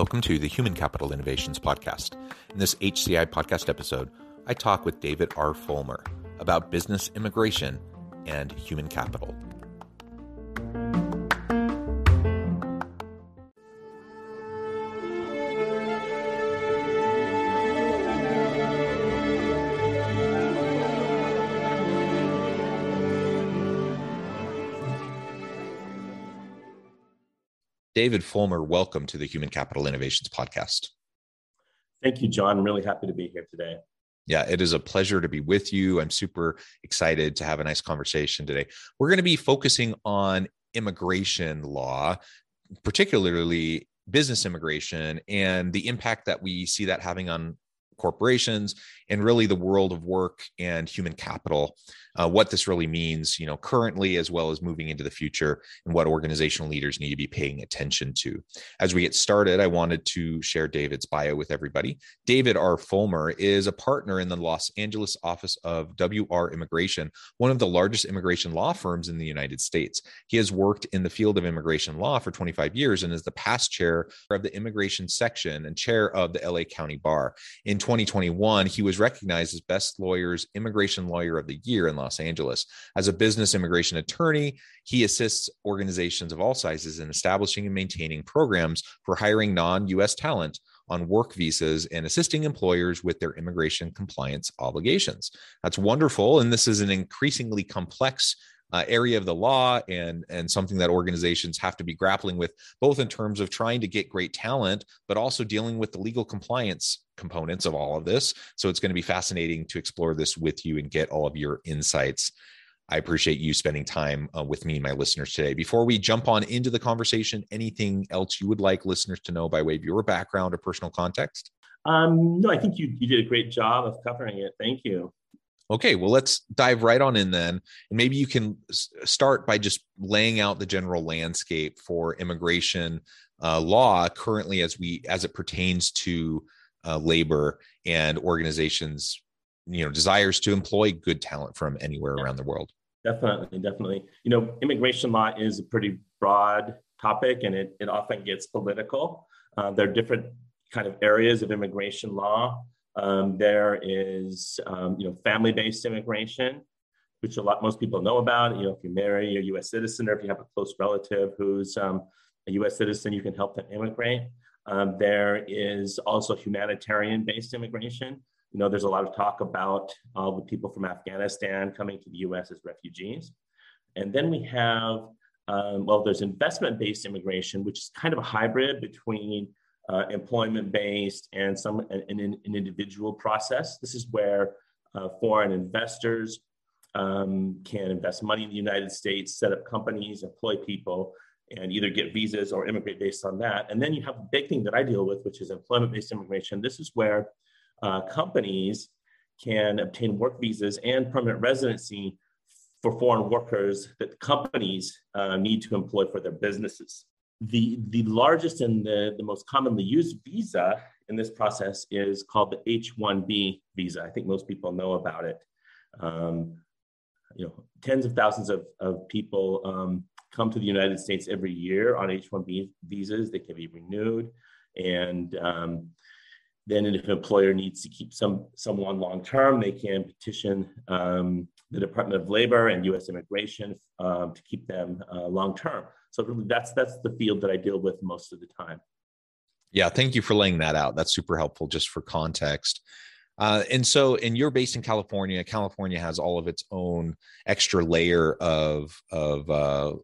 Welcome to the Human Capital Innovations Podcast. In this HCI podcast episode, I talk with David R. Fullmer about business immigration and human capital. David Fullmer, welcome to the Human Capital Innovations Podcast. Thank you, John. I'm really happy to be here today. Yeah, it is a pleasure to be with you. I'm super excited to have a nice conversation today. We're going to be focusing on immigration law, particularly business immigration, and the impact that we see that having on corporations and really the world of work and human capital uh, what this really means you know currently as well as moving into the future and what organizational leaders need to be paying attention to. As we get started i wanted to share david's bio with everybody. David r. Fullmer is a partner in the los angeles office of wr immigration one of the largest immigration law firms in the united states. He has worked in the field of immigration law for 25 years and is the past chair of the immigration section and chair of the la county bar. In 2021 he was recognized as best lawyers immigration lawyer of the year in Los Angeles. As a business immigration attorney, he assists organizations of all sizes in establishing and maintaining programs for hiring non US talent on work visas and assisting employers with their immigration compliance obligations. That's wonderful. And this is an increasingly complex uh, area of the law and and something that organizations have to be grappling with both in terms of trying to get great talent but also dealing with the legal compliance components of all of this. So it's going to be fascinating to explore this with you and get all of your insights. I appreciate you spending time uh, with me and my listeners today. Before we jump on into the conversation, anything else you would like listeners to know by way of your background or personal context? Um, no, I think you, you did a great job of covering it. Thank you. Okay, well, let's dive right on in then. And maybe you can start by just laying out the general landscape for immigration uh, law currently as we as it pertains to uh, labor and organizations you know desires to employ good talent from anywhere yeah. around the world. Definitely definitely. You know immigration law is a pretty broad topic and it, it often gets political. Uh, there are different kind of areas of immigration law. Um, there is um, you know family-based immigration which a lot most people know about. You know if you marry a us citizen or if you have a close relative who's um, a us citizen you can help them immigrate um, there is also humanitarian based immigration. You know, there's a lot of talk about uh, the people from Afghanistan coming to the US as refugees. And then we have, um, well, there's investment based immigration, which is kind of a hybrid between uh, employment based and some an, an, individual process. This is where uh, foreign investors um, can invest money in the United States, set up companies, employ people, and either get visas or immigrate based on that. And then you have the big thing that I deal with, which is employment based immigration. This is where uh, companies can obtain work visas and permanent residency for foreign workers that companies uh, need to employ for their businesses. The, the largest and the, the most commonly used visa in this process is called the H 1B visa. I think most people know about it. Um, you know, tens of thousands of, of people um, come to the United States every year on H-1B visas. They can be renewed, and um, then if an employer needs to keep some someone long term, they can petition um, the Department of Labor and U.S. Immigration um, to keep them uh, long term. So really, that's that's the field that I deal with most of the time. Yeah, thank you for laying that out. That's super helpful, just for context. Uh, and so, and you're based in California. California has all of its own extra layer of of uh,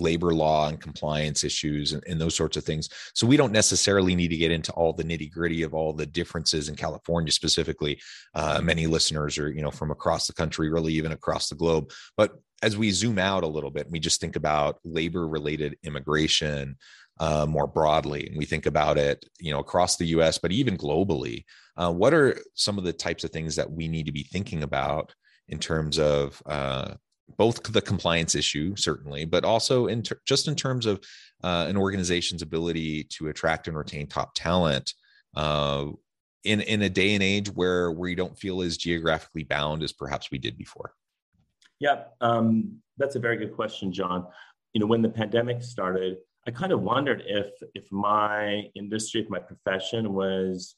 labor law and compliance issues and, and, those sorts of things. So we don't necessarily need to get into all the nitty gritty of all the differences in California specifically. Uh, many listeners are, you know, from across the country, really even across the globe. But as we zoom out a little bit, we just think about labor related immigration uh, more broadly, and we think about it, you know, across the U.S., but even globally. Uh, what are some of the types of things that we need to be thinking about in terms of uh, both the compliance issue, certainly, but also in ter- just in terms of uh, an organization's ability to attract and retain top talent uh, in in a day and age where we don't feel as geographically bound as perhaps we did before. Yeah, um, that's a very good question, John. You know, when the pandemic started, I kind of wondered if if my industry, if my profession was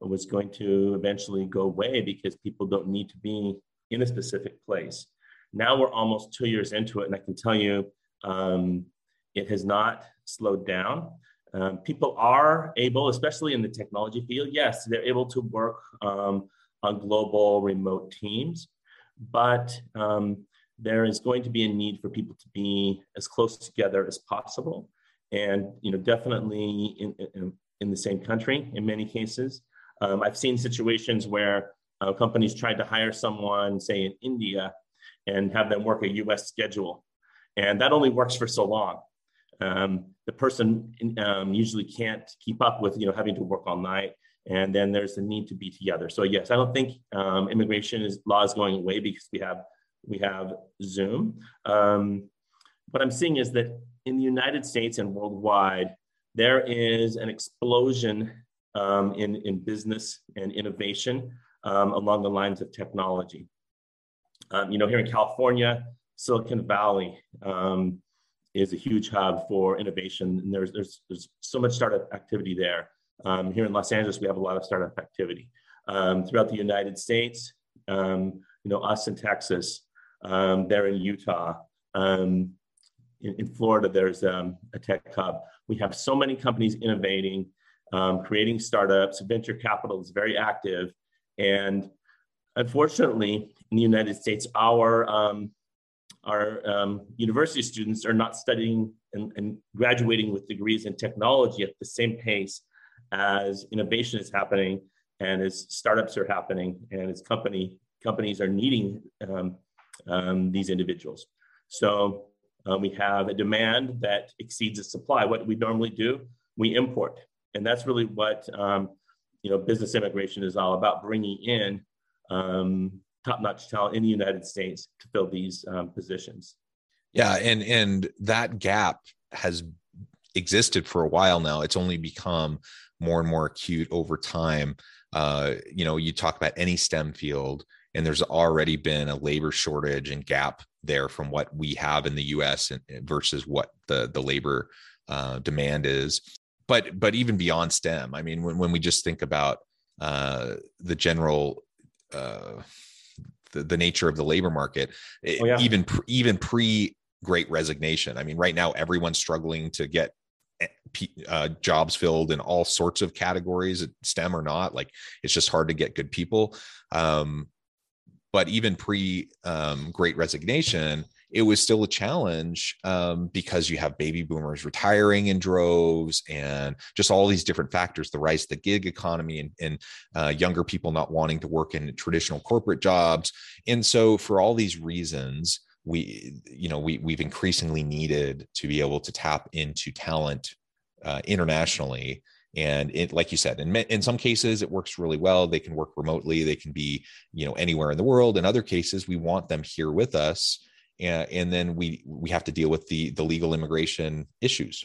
was going to eventually go away because people don't need to be in a specific place. Now we're almost two years into it, and I can tell you um, it has not slowed down. Um, people are able, especially in the technology field, yes, they're able to work um, on global remote teams, but um, there is going to be a need for people to be as close together as possible, and you know, definitely in, in, in the same country in many cases. Um, I've seen situations where uh, companies tried to hire someone, say in India, and have them work a US schedule. And that only works for so long. Um, the person um, usually can't keep up with you know having to work all night and then there's the need to be together so yes i don't think um, immigration is law is going away because we have we have zoom um, what i'm seeing is that in the united states and worldwide there is an explosion um, in, in business and innovation um, along the lines of technology um, you know, here in California, Silicon Valley um, is a huge hub for innovation, and there's there's there's so much startup activity there. Um, here in Los Angeles, we have a lot of startup activity. Um, throughout the United States, um, you know, us in Texas, um, there in Utah, in, in, Florida, there's a tech hub. We have so many companies innovating, creating startups. Venture capital is very active, and unfortunately, in the United States, our um, our um, university students are not studying and, and, graduating with degrees in technology at the same pace as innovation is happening and as startups are happening and as company companies are needing um, um these individuals. So uh, we have a demand that exceeds the supply. What we normally do, we import, and that's really what um, you know business immigration is all about: bringing in um, top-notch talent in the United States to fill these um, positions. Yeah, and and that gap has existed for a while now. It's only become more and more acute over time. Uh, you know, you talk about any STEM field, and there's already been a labor shortage and gap there from what we have in the U.S. versus what the the labor uh, demand is. But but even beyond STEM, I mean, when when we just think about uh, the general uh, the, the nature of the labor market, oh, yeah. even even pre Great Resignation. I mean, right now everyone's struggling to get eh, uh, jobs filled in all sorts of categories, STEM or not. Like it's just hard to get good people. Um, but even pre um, Great Resignation, it was still a challenge um, because you have baby boomers retiring in droves and just all these different factors the rise of the gig economy and, and uh, younger people not wanting to work in traditional corporate jobs. And so for all these reasons we you know we, we've increasingly needed to be able to tap into talent uh, internationally. And it like you said in, in some cases it works really well. They can work remotely. They can be you know anywhere in the world. In other cases we want them here with us and, and then we we have to deal with the the legal immigration issues.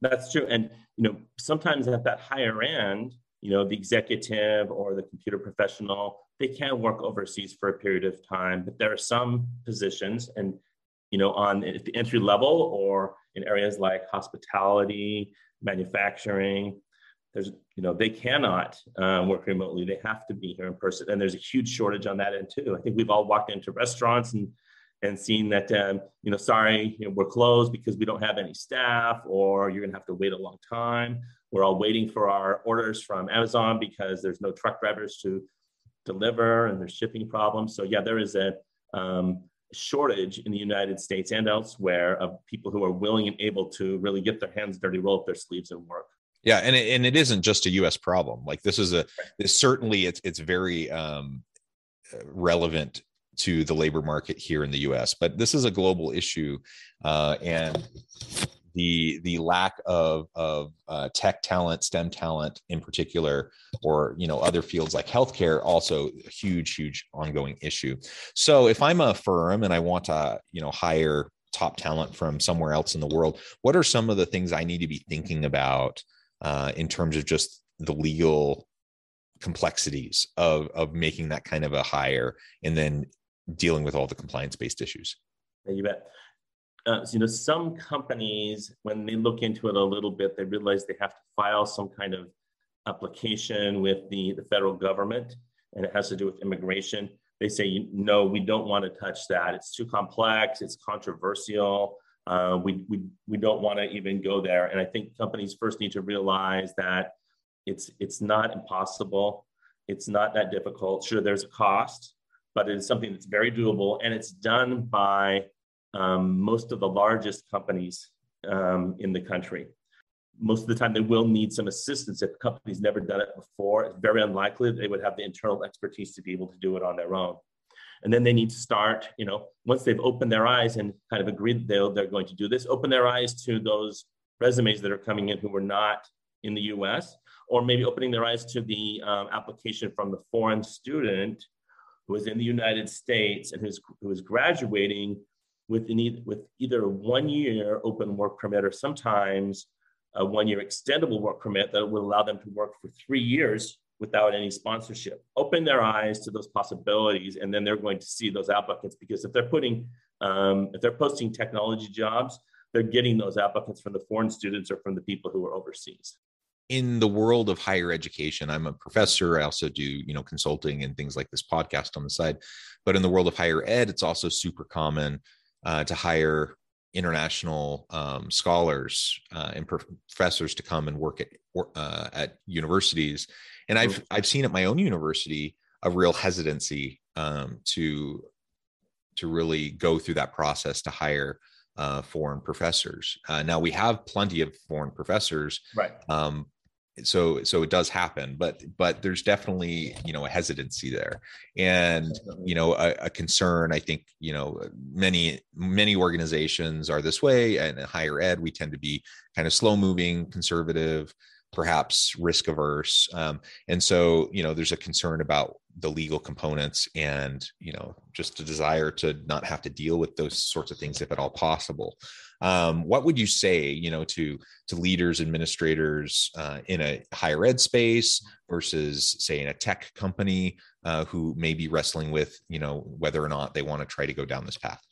That's true. And you know sometimes at that higher end you know the executive or the computer professional they can work overseas for a period of time but there are some positions and you know on the entry level or in areas like hospitality manufacturing there's you know they cannot um, work remotely. They have to be here in person. And there's a huge shortage on that end too. I think we've all walked into restaurants and and seeing that um, you know sorry you know, we're closed because we don't have any staff or you're going to have to wait a long time we're all waiting for our orders from amazon because there's no truck drivers to deliver and there's shipping problems so yeah there is a um, shortage in the United States and elsewhere of people who are willing and able to really get their hands dirty, roll up their sleeves, and work. Yeah, and it, and it isn't just a U.S. problem. Like this is a this certainly it's it's very um, relevant to the labor market here in the U.S. But this is a global issue, uh, and the the lack of of uh, tech talent, STEM talent in particular, or you know other fields like healthcare, also a huge huge ongoing issue. So if I'm a firm and I want to you know hire top talent from somewhere else in the world, what are some of the things I need to be thinking about uh, in terms of just the legal complexities of of making that kind of a hire and then dealing with all the compliance based issues? You bet uh, so, you know, some companies, when they look into it a little bit, they realize they have to file some kind of application with the, the federal government, and it has to do with immigration. They say, no, we don't want to touch that. It's too complex. It's controversial. Uh, we, we, we don't want to even go there. And I think companies first need to realize that it's, it's not impossible. It's not that difficult. Sure, there's a cost, but it is something that's very doable, and it's done by um, most of the largest companies um, in the country. Most of the time, they will need some assistance. If the company's never done it before, it's very unlikely that they would have the internal expertise to be able to do it on their own. And then they need to start, you know, once they've opened their eyes and kind of agreed they're, they're going to do this, open their eyes to those resumes that are coming in who were not in the US, or maybe opening their eyes to the um, application from the foreign student who is in the United States and who's, who is graduating with, any, with either a one year open work permit or sometimes a one year extendable work permit that will allow them to work for three years without any sponsorship. Open their eyes to those possibilities, and then they're going to see those applicants because if they're putting, um, if they're posting technology jobs, they're getting those applicants from the foreign students or from the people who are overseas. In the world of higher education, I'm a professor. I also do, you know, consulting and things like this podcast on the side. But in the world of higher ed, it's also super common uh, to hire international um, scholars uh, and professors to come and work at uh, at universities. And I've I've seen at my own university a real hesitancy um, to to really go through that process to hire uh, foreign professors. Uh, now we have plenty of foreign professors, right? Um, so so it does happen but but there's definitely you know a hesitancy there. And you know a, a, concern i think you know many many organizations are this way and in higher ed we tend to be kind of slow moving conservative perhaps risk averse. Um, and so you know there's a concern about the legal components and you know just a desire to not have to deal with those sorts of things if at all possible um, what would you say you know to to leaders administrators uh, in a higher ed space versus say in a tech company uh, who may be wrestling with you know whether or not they want to try to go down this path?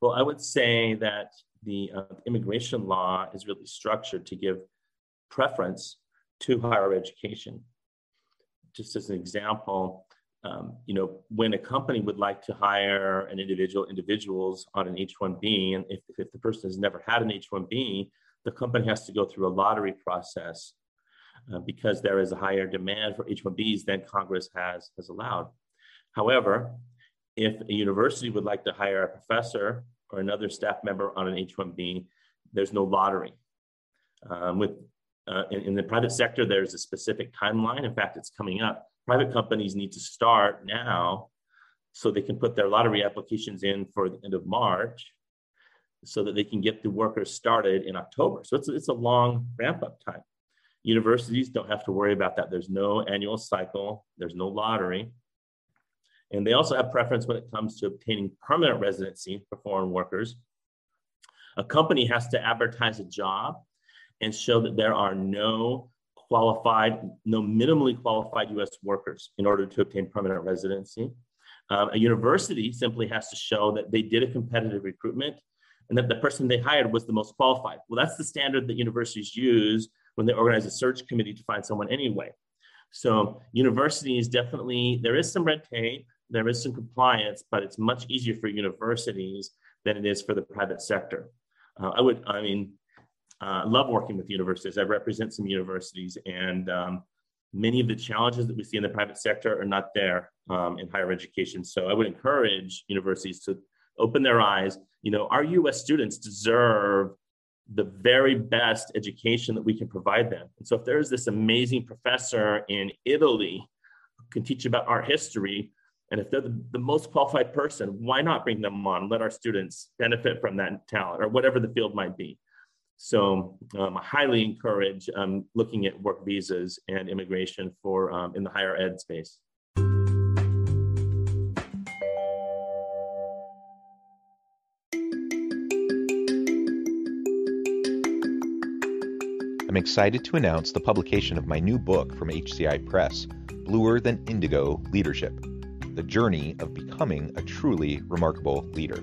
Well i would say that the uh, immigration law is really structured to give preference to higher education. Just as an example, um, you know, when a company would like to hire an individual, individuals on an H-1B, and if, if the person has never had an H-1B, the company has to go through a lottery process uh, because there is a higher demand for H-1Bs than Congress has, has allowed. However, if a university would like to hire a professor or another staff member on an H-1B, there's no lottery. Um, with uh, in, in, the private sector, there's a specific timeline. In fact, it's coming up. Private companies need to start now so they can put their lottery applications in for the end of March so that they can get the workers started in October. So it's, it's a long ramp up time. Universities don't have to worry about that. There's no annual cycle, there's no lottery. And they also have preference when it comes to obtaining permanent residency for foreign workers. A company has to advertise a job and show that there are no qualified, no minimally qualified US workers in order to obtain permanent residency. Um, a university simply has to show that they did a competitive recruitment and that the person they hired was the most qualified. Well, that's the standard that universities use when they organize a search committee to find someone anyway. So universities definitely, there is some red tape, there is some compliance, but it's much easier for universities than it is for the private sector. Uh, I would, I mean, uh, love working with universities. I represent some universities, and um, many of the challenges that we see in the private sector are not there um, in higher education. So I would encourage universities to open their eyes. You know, our US students deserve the very best education that we can provide them. And so if there's this amazing professor in Italy who can teach about art history, and if they're the, the most qualified person, why not bring them on? Let our students benefit from that talent or whatever the field might be. So um, I highly encourage um, looking at work visas and immigration for um, in the higher ed space. I'm excited to announce the publication of my new book from HCI Press, Bluer Than Indigo Leadership The Journey of Becoming a Truly Remarkable Leader.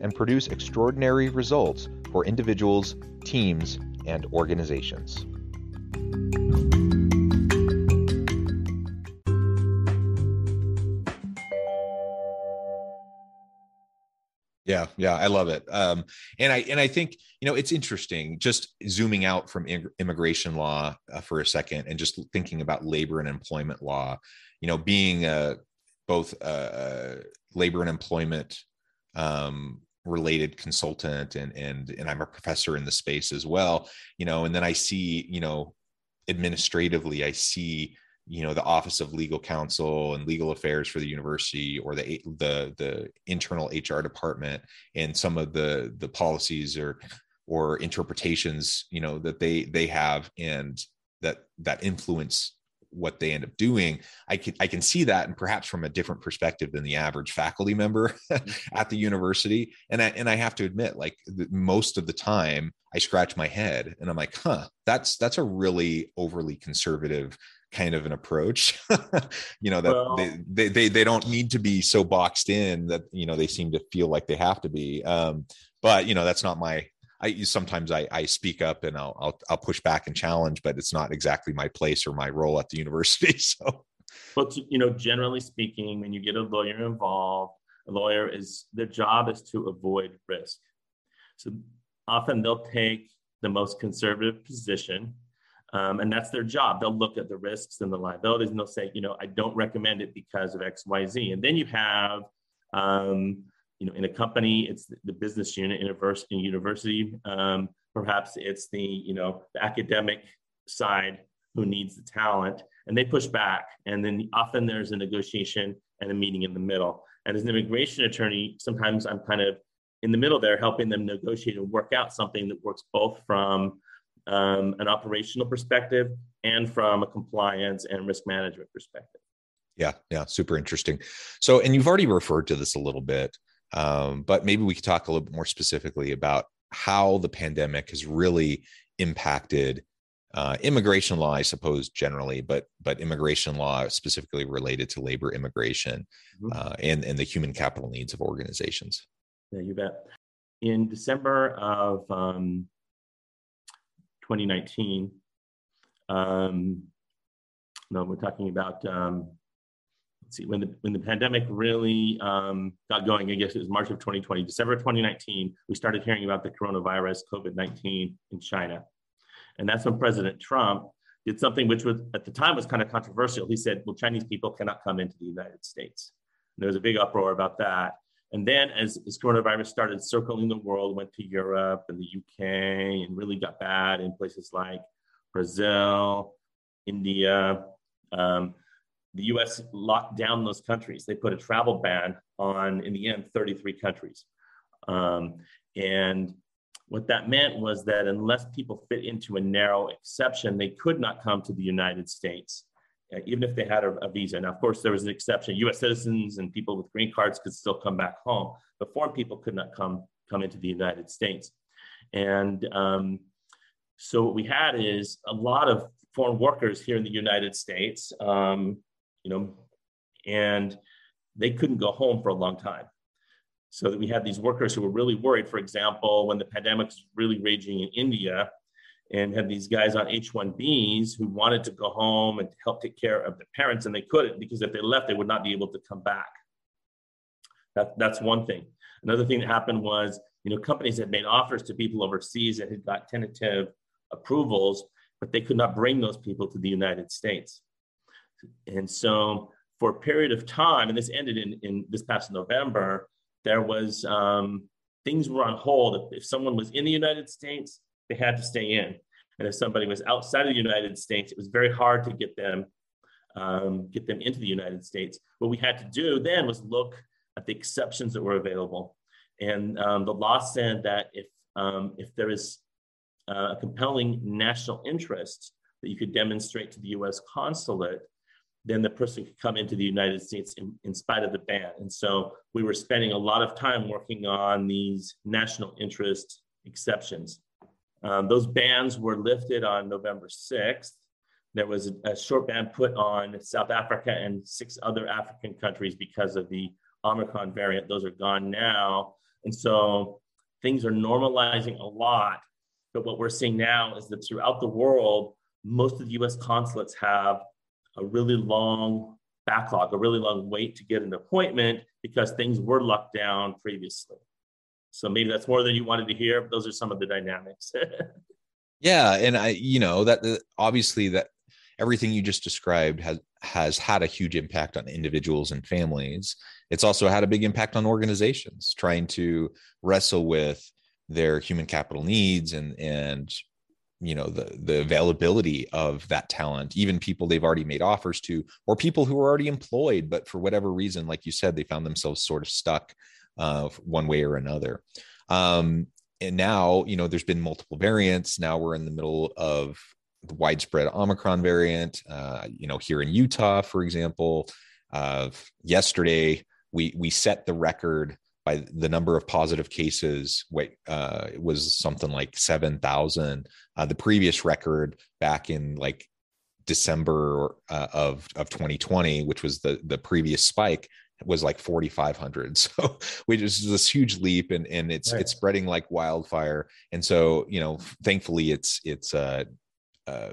and produce extraordinary results for individuals, teams, and organizations. Yeah, yeah, I love it. Um, and I and I think you know it's interesting. Just zooming out from immigration law uh, for a second, and just thinking about labor and employment law you know, being a, both a, labor and employment um, related consultant and and and I'm a professor in the space as well, you know, and then I see, you know, administratively, I see you know the office of legal counsel and legal affairs for the university or the the the internal hr department and some of the the policies or or interpretations you know that they they have and that that influence what they end up doing i can i can see that and perhaps from a different perspective than the average faculty member mm-hmm. at the university. And i and i have to admit like most of the time i scratch my head and i'm like huh that's that's a really overly conservative kind of an approach. You know that well, they, they, they they don't need to be so boxed in that you know they seem to feel like they have to be. Um but you know that's not my I sometimes I, I speak up and I'll, I'll I'll push back and challenge, but it's not exactly my place or my role at the university. So, well, you know, generally speaking, when you get a lawyer involved, a lawyer is their job is to avoid risk. So often they'll take the most conservative position, um, and that's their job. They'll look at the risks and the liabilities, and they'll say, you know, I don't recommend it because of X, Y, Z. And then you have um, you know, in a company, it's the business unit, university, university. Um, perhaps it's the, you know, the academic side who needs the talent, and they push back. And then often there's a negotiation and a meeting in the middle. And as an immigration attorney, sometimes I'm kind of in the middle there, helping them negotiate and work out something that works both from um, an operational perspective and from a compliance and risk management perspective. Yeah, yeah, super interesting. So, and you've already referred to this a little bit, um, but maybe we could talk a little bit more specifically about how the pandemic has really impacted uh, immigration law, I suppose generally, but but immigration law specifically related to labor immigration mm-hmm. uh, and and the human capital needs of organizations. Yeah, you bet. In December of um, 2019, um, no, we're talking about um, see, when the when the pandemic really um, got going, I guess it was March of 2020, December 2019, we started hearing about the coronavirus, COVID-19 in China, and that's when President Trump did something which was at the time was kind of controversial. He said, "Well, Chinese people cannot come into the United States." And there was a big uproar about that. And then, as, as coronavirus started circling the world, went to Europe and the UK, and really got bad in places like Brazil, India. Um, the US locked down those countries. They put a travel ban on, in the end, 33 countries. Um, and what that meant was that unless people fit into a narrow exception, they could not come to the United States, uh, even if they had a, a, visa. Now, of course, there was an exception. US citizens and people with green cards could still come back home, but foreign people could not come, come into the United States. And um, so what we had is a lot of foreign workers here in the United States, um, you know, and they couldn't go home for a long time so that we had these workers who were really worried. For example, when the pandemic was really raging in India, and had these guys on H-1Bs who wanted to go home and help take care of their parents, and they couldn't because if they left, they would not be able to come back. That, that's one thing. Another thing that happened was, you know, companies had made offers to people overseas that had got tentative approvals, but they could not bring those people to the United States. And so, for a period of time, and this ended in, in this past November, there was um, things were on hold. If, someone was in the United States, they had to stay in, and if somebody was outside of the United States, it was very hard to get them um, get them into the United States. What we had to do then was look at the exceptions that were available, and um, the law said that if um, if there is uh, a compelling national interest that you could demonstrate to the U.S. consulate, then the person could come into the United States in, in, spite of the ban. And so we were spending a lot of time working on these national interest exceptions. Um, those bans were lifted on November 6th. There was a, a, short ban put on South Africa and six other African countries because of the Omicron variant. Those are gone now. And so things are normalizing a lot. But what we're seeing now is that throughout the world, most of the US consulates have a really long backlog, a really long wait to get an appointment because things were locked down previously. So maybe that's more than you wanted to hear. But Those are some of the dynamics. yeah, and I, you know, that obviously that everything you just described has has had a huge impact on individuals and families. It's also had a big impact on organizations trying to wrestle with their human capital needs and and you know the the availability of that talent even people they've already made offers to or people who are already employed but for whatever reason like you said they found themselves sort of stuck uh, one way or another. Um, and now you know there's been multiple variants. Now we're in the middle of the widespread omicron variant uh, you know here in utah for example. Uh, yesterday we we set the record by the number of positive cases wait uh, was something like 7000 uh, the previous record back in like december uh, of of 2020 which was the the previous spike was like 4500 so which is this huge leap and and it's right. it's spreading like wildfire. And so you know thankfully it's it's uh, uh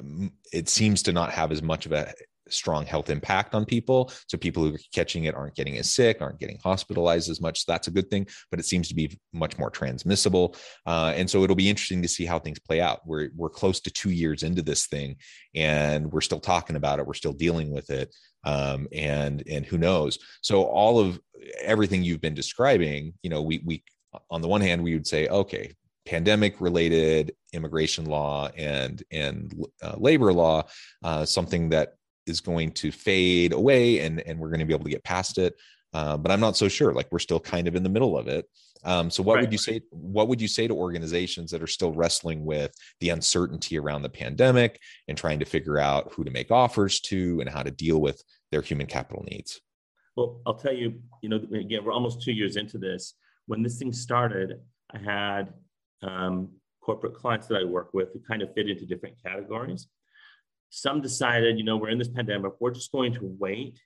it seems to not have as much of a strong health impact on people. So people who are catching it aren't getting as sick, aren't getting hospitalized as much. So that's a good thing, but it seems to be much more transmissible. Uh, and so it'll be interesting to see how things play out. We're we're close to two years into this thing, and we're still talking about it. We're still dealing with it. Um, and and who knows? So all of everything you've been describing, you know, we we on the one hand we would say, okay, pandemic related immigration law and and uh, labor law uh, something that is going to fade away and and we're going to be able to get past it. Uh, but i'm not so sure like we're still kind of in the middle of it. Um, so what right. would you say what would you say to organizations that are still wrestling with the uncertainty around the pandemic and trying to figure out who to make offers to and how to deal with their human capital needs? Well i'll tell you you know again we're almost two years into this. When this thing started i had um, corporate clients that i work with who kind of fit into different categories some decided, you know, we're in this pandemic, we're just going to wait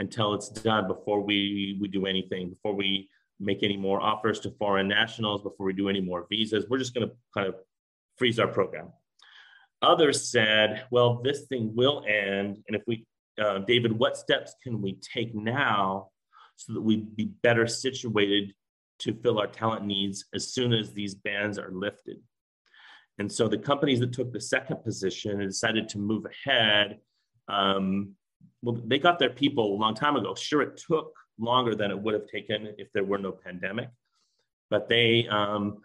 until it's done before we, we do anything, before we make any more offers to foreign nationals, before we do any more visas. We're just going to kind of freeze our program. Others said, well, this thing will end. And if we, uh, David, what steps can we take now so that we be better situated to fill our talent needs as soon as these bans are lifted? And so the companies that took the second position and decided to move ahead, um, well, they got their people a long time ago. Sure, it took longer than it would have taken if there were no pandemic, but they um,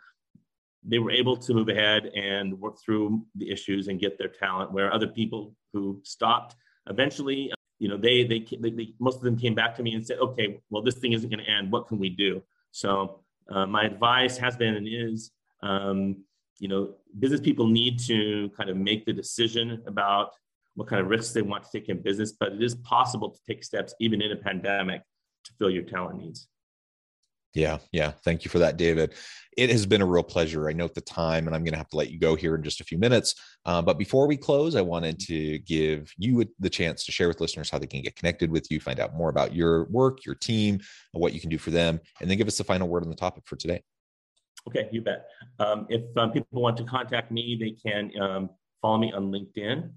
they were able to move ahead and work through the issues and get their talent. Where other people who stopped eventually, you know, they they, they, they most of them came back to me and said, "Okay, well, this thing isn't going to end. What can we do?" So uh, my advice has been and is um, you know, business people need to kind of make the decision about what kind of risks they want to take in business, but it is possible to take steps even in a pandemic to fill your talent needs. Yeah, yeah. Thank you for that, David. It has been a real pleasure. I note the time, and I'm going to have to let you go here in just a few minutes. Uh, but before we close, I wanted to give you the chance to share with listeners how they can get connected with you, find out more about your work, your team, what you can do for them, and then give us the final word on the topic for today. Okay, you bet. Um, if um, people want to contact me, they can um, follow me on LinkedIn.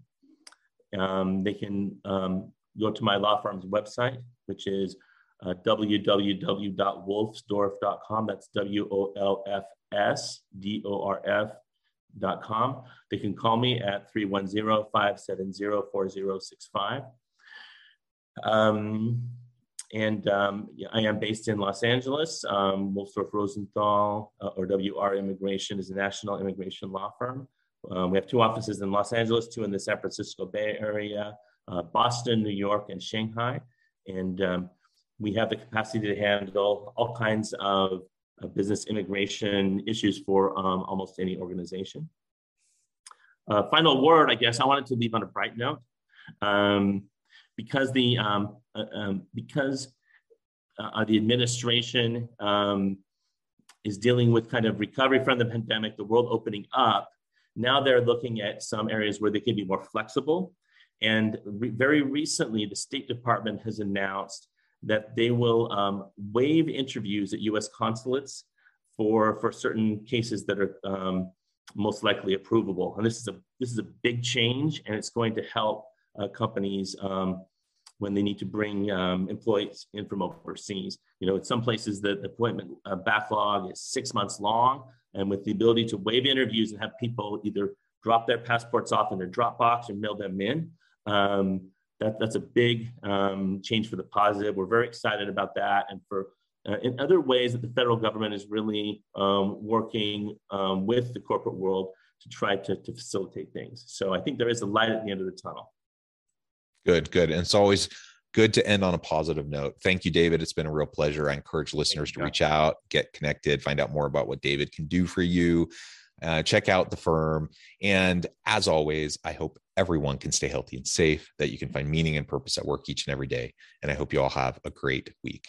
Um, they can um, go to my law firm's website, which is uh, www.wolfsdorf.com. That's W O L F S D O R F.com. They can call me at 310 570 4065. And um, I am based in Los Angeles. Um, Wolfsdorf Rosenthal, uh, or WR Immigration, is a national immigration law firm. Um, we have two offices in Los Angeles, two in the San Francisco Bay Area, uh, Boston, New York, and Shanghai. And um, we have the capacity to handle all kinds of uh, business immigration issues for um, almost any organization. Uh, final word, I guess, I wanted to leave on a bright note. Um, because the um, uh, um, because uh, the administration um, is dealing with kind of recovery from the pandemic, the world opening up. Now they're looking at some areas where they can be more flexible. And re- very recently, the State Department has announced that they will um, waive interviews at U.S. consulates for for certain cases that are um, most likely approvable. And this is a this is a big change, and it's going to help uh, companies um, when they need to bring um, employees in from overseas. You know, in some places the appointment uh, backlog is six months long, and with the ability to waive interviews and have people either drop their passports off in their Dropbox or mail them in, um, that, that's a big um, change for the positive. We're very excited about that. And for uh, in other ways that the federal government is really um, working um, with the corporate world to try to, to facilitate things. So I think there is a light at the end of the tunnel. Good, good. And it's always good to end on a positive note. Thank you, David. It's been a real pleasure. I encourage listeners to reach out, get connected, find out more about what David can do for you. Uh, check out the firm. And as always, I hope everyone can stay healthy and safe, that you can find meaning and purpose at work each and every day. And I hope you all have a great week.